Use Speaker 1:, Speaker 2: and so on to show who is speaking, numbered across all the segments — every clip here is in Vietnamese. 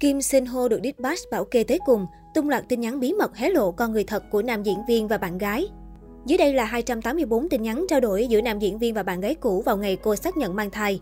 Speaker 1: Kim Sin Ho được Dispatch bảo kê tới cùng, tung loạt tin nhắn bí mật hé lộ con người thật của nam diễn viên và bạn gái. Dưới đây là 284 tin nhắn trao đổi giữa nam diễn viên và bạn gái cũ vào ngày cô xác nhận mang thai.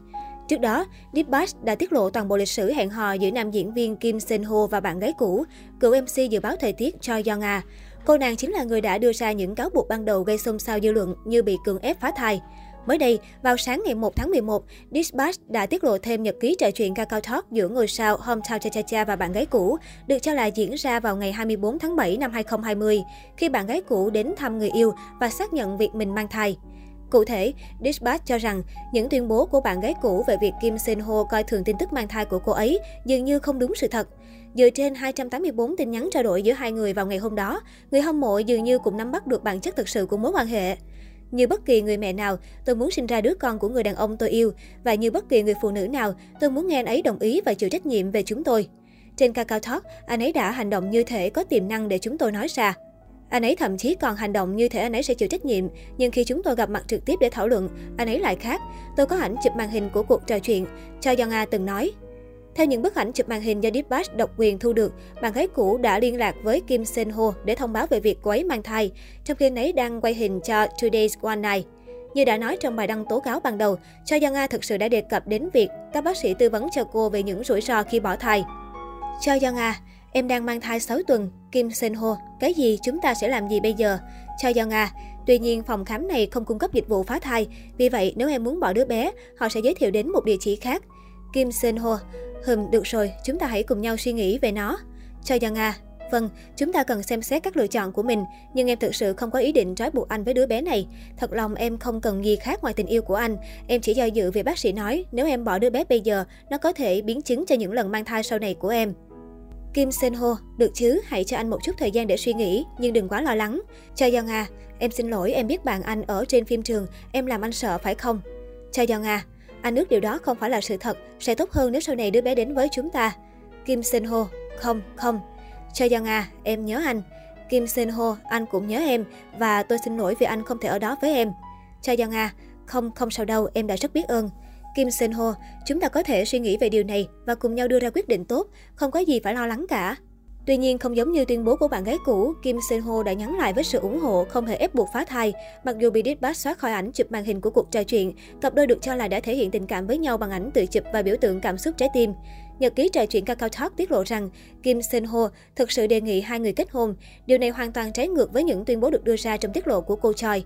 Speaker 1: Trước đó, Dispatch đã tiết lộ toàn bộ lịch sử hẹn hò giữa nam diễn viên Kim Sin Ho và bạn gái cũ, cựu MC dự báo thời tiết Choi Young A. Cô nàng chính là người đã đưa ra những cáo buộc ban đầu gây xôn xao dư luận như bị cường ép phá thai. Mới đây, vào sáng ngày 1 tháng 11, Dispatch đã tiết lộ thêm nhật ký trò chuyện Kakao Talk giữa ngôi sao Hometown Cha Cha Cha và bạn gái cũ, được cho là diễn ra vào ngày 24 tháng 7 năm 2020, khi bạn gái cũ đến thăm người yêu và xác nhận việc mình mang thai. Cụ thể, Dispatch cho rằng những tuyên bố của bạn gái cũ về việc Kim Sen Ho coi thường tin tức mang thai của cô ấy dường như không đúng sự thật. Dựa trên 284 tin nhắn trao đổi giữa hai người vào ngày hôm đó, người hâm mộ dường như cũng nắm bắt được bản chất thực sự của mối quan hệ. Như bất kỳ người mẹ nào, tôi muốn sinh ra đứa con của người đàn ông tôi yêu. Và như bất kỳ người phụ nữ nào, tôi muốn nghe anh ấy đồng ý và chịu trách nhiệm về chúng tôi. Trên Kakao Talk, anh ấy đã hành động như thể có tiềm năng để chúng tôi nói ra. Anh ấy thậm chí còn hành động như thể anh ấy sẽ chịu trách nhiệm, nhưng khi chúng tôi gặp mặt trực tiếp để thảo luận, anh ấy lại khác. Tôi có ảnh chụp màn hình của cuộc trò chuyện. Cho Yong A từng nói, theo những bức ảnh chụp màn hình do Dispatch độc quyền thu được, bạn gái cũ đã liên lạc với Kim Sen Ho để thông báo về việc cô ấy mang thai, trong khi ấy đang quay hình cho Today's One Night. Như đã nói trong bài đăng tố cáo ban đầu, Cho Young A thực sự đã đề cập đến việc các bác sĩ tư vấn cho cô về những rủi ro khi bỏ thai. Cho Young A, em đang mang thai 6 tuần. Kim Sen Ho, cái gì chúng ta sẽ làm gì bây giờ? Cho Young A, tuy nhiên phòng khám này không cung cấp dịch vụ phá thai, vì vậy nếu em muốn bỏ đứa bé, họ sẽ giới thiệu đến một địa chỉ khác. Kim Sen Ho, Hừm, được rồi, chúng ta hãy cùng nhau suy nghĩ về nó. Cho Giang A, Vâng, chúng ta cần xem xét các lựa chọn của mình, nhưng em thực sự không có ý định trói buộc anh với đứa bé này. Thật lòng em không cần gì khác ngoài tình yêu của anh. Em chỉ do dự vì bác sĩ nói, nếu em bỏ đứa bé bây giờ, nó có thể biến chứng cho những lần mang thai sau này của em. Kim Sen Ho, được chứ, hãy cho anh một chút thời gian để suy nghĩ, nhưng đừng quá lo lắng. Cho Young A, em xin lỗi, em biết bạn anh ở trên phim trường, em làm anh sợ phải không? Cho Young A, anh ước điều đó không phải là sự thật, sẽ tốt hơn nếu sau này đứa bé đến với chúng ta. Kim Sen Ho, không, không. Cho Young A, em nhớ anh. Kim Sen Ho, anh cũng nhớ em và tôi xin lỗi vì anh không thể ở đó với em. Cho Young A, không, không sao đâu, em đã rất biết ơn. Kim Sen Ho, chúng ta có thể suy nghĩ về điều này và cùng nhau đưa ra quyết định tốt, không có gì phải lo lắng cả. Tuy nhiên, không giống như tuyên bố của bạn gái cũ, Kim Sen Ho đã nhắn lại với sự ủng hộ không hề ép buộc phá thai. Mặc dù bị Dispatch xóa khỏi ảnh chụp màn hình của cuộc trò chuyện, cặp đôi được cho là đã thể hiện tình cảm với nhau bằng ảnh tự chụp và biểu tượng cảm xúc trái tim. Nhật ký trò chuyện Kakao Talk tiết lộ rằng Kim Sen Ho thực sự đề nghị hai người kết hôn. Điều này hoàn toàn trái ngược với những tuyên bố được đưa ra trong tiết lộ của cô Choi.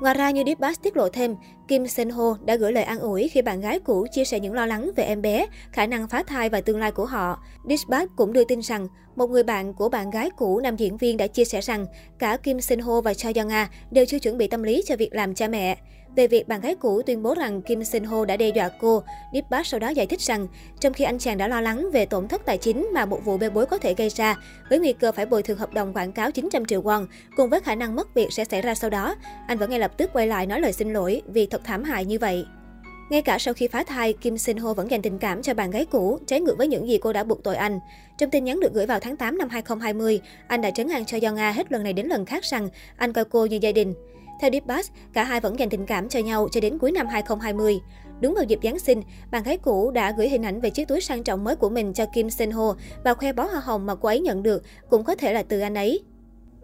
Speaker 1: Ngoài ra, như Dispatch tiết lộ thêm, Kim Sen Ho đã gửi lời an ủi khi bạn gái cũ chia sẻ những lo lắng về em bé, khả năng phá thai và tương lai của họ. Dispatch cũng đưa tin rằng, một người bạn của bạn gái cũ nam diễn viên đã chia sẻ rằng cả Kim Sen Ho và Cha Young-ah đều chưa chuẩn bị tâm lý cho việc làm cha mẹ. Về việc bạn gái cũ tuyên bố rằng Kim Sin Ho đã đe dọa cô, Deep sau đó giải thích rằng, trong khi anh chàng đã lo lắng về tổn thất tài chính mà một vụ bê bối có thể gây ra, với nguy cơ phải bồi thường hợp đồng quảng cáo 900 triệu won, cùng với khả năng mất việc sẽ xảy ra sau đó, anh vẫn ngay lập tức quay lại nói lời xin lỗi vì thật thảm hại như vậy. Ngay cả sau khi phá thai, Kim Sin Ho vẫn dành tình cảm cho bạn gái cũ, trái ngược với những gì cô đã buộc tội anh. Trong tin nhắn được gửi vào tháng 8 năm 2020, anh đã trấn an cho Young A hết lần này đến lần khác rằng anh coi cô như gia đình. Theo Deep Bass, cả hai vẫn dành tình cảm cho nhau cho đến cuối năm 2020. Đúng vào dịp Giáng sinh, bạn gái cũ đã gửi hình ảnh về chiếc túi sang trọng mới của mình cho Kim Sen Ho và khoe bó hoa hồng mà cô ấy nhận được cũng có thể là từ anh ấy.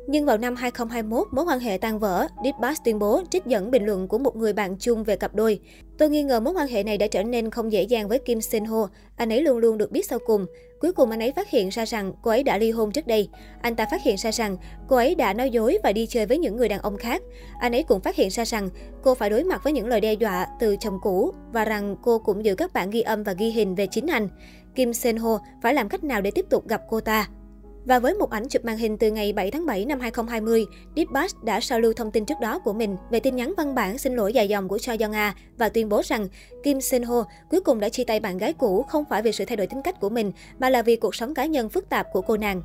Speaker 1: Nhưng vào năm 2021, mối quan hệ tan vỡ, Deep tuyên bố trích dẫn bình luận của một người bạn chung về cặp đôi. Tôi nghi ngờ mối quan hệ này đã trở nên không dễ dàng với Kim Sen Ho. Anh ấy luôn luôn được biết sau cùng. Cuối cùng anh ấy phát hiện ra rằng cô ấy đã ly hôn trước đây. Anh ta phát hiện ra rằng cô ấy đã nói dối và đi chơi với những người đàn ông khác. Anh ấy cũng phát hiện ra rằng cô phải đối mặt với những lời đe dọa từ chồng cũ và rằng cô cũng giữ các bản ghi âm và ghi hình về chính anh. Kim Sen Ho phải làm cách nào để tiếp tục gặp cô ta? Và với một ảnh chụp màn hình từ ngày 7 tháng 7 năm 2020, Deep đã sao lưu thông tin trước đó của mình về tin nhắn văn bản xin lỗi dài dòng của Choi Young A và tuyên bố rằng Kim Sen Ho cuối cùng đã chia tay bạn gái cũ không phải vì sự thay đổi tính cách của mình, mà là vì cuộc sống cá nhân phức tạp của cô nàng.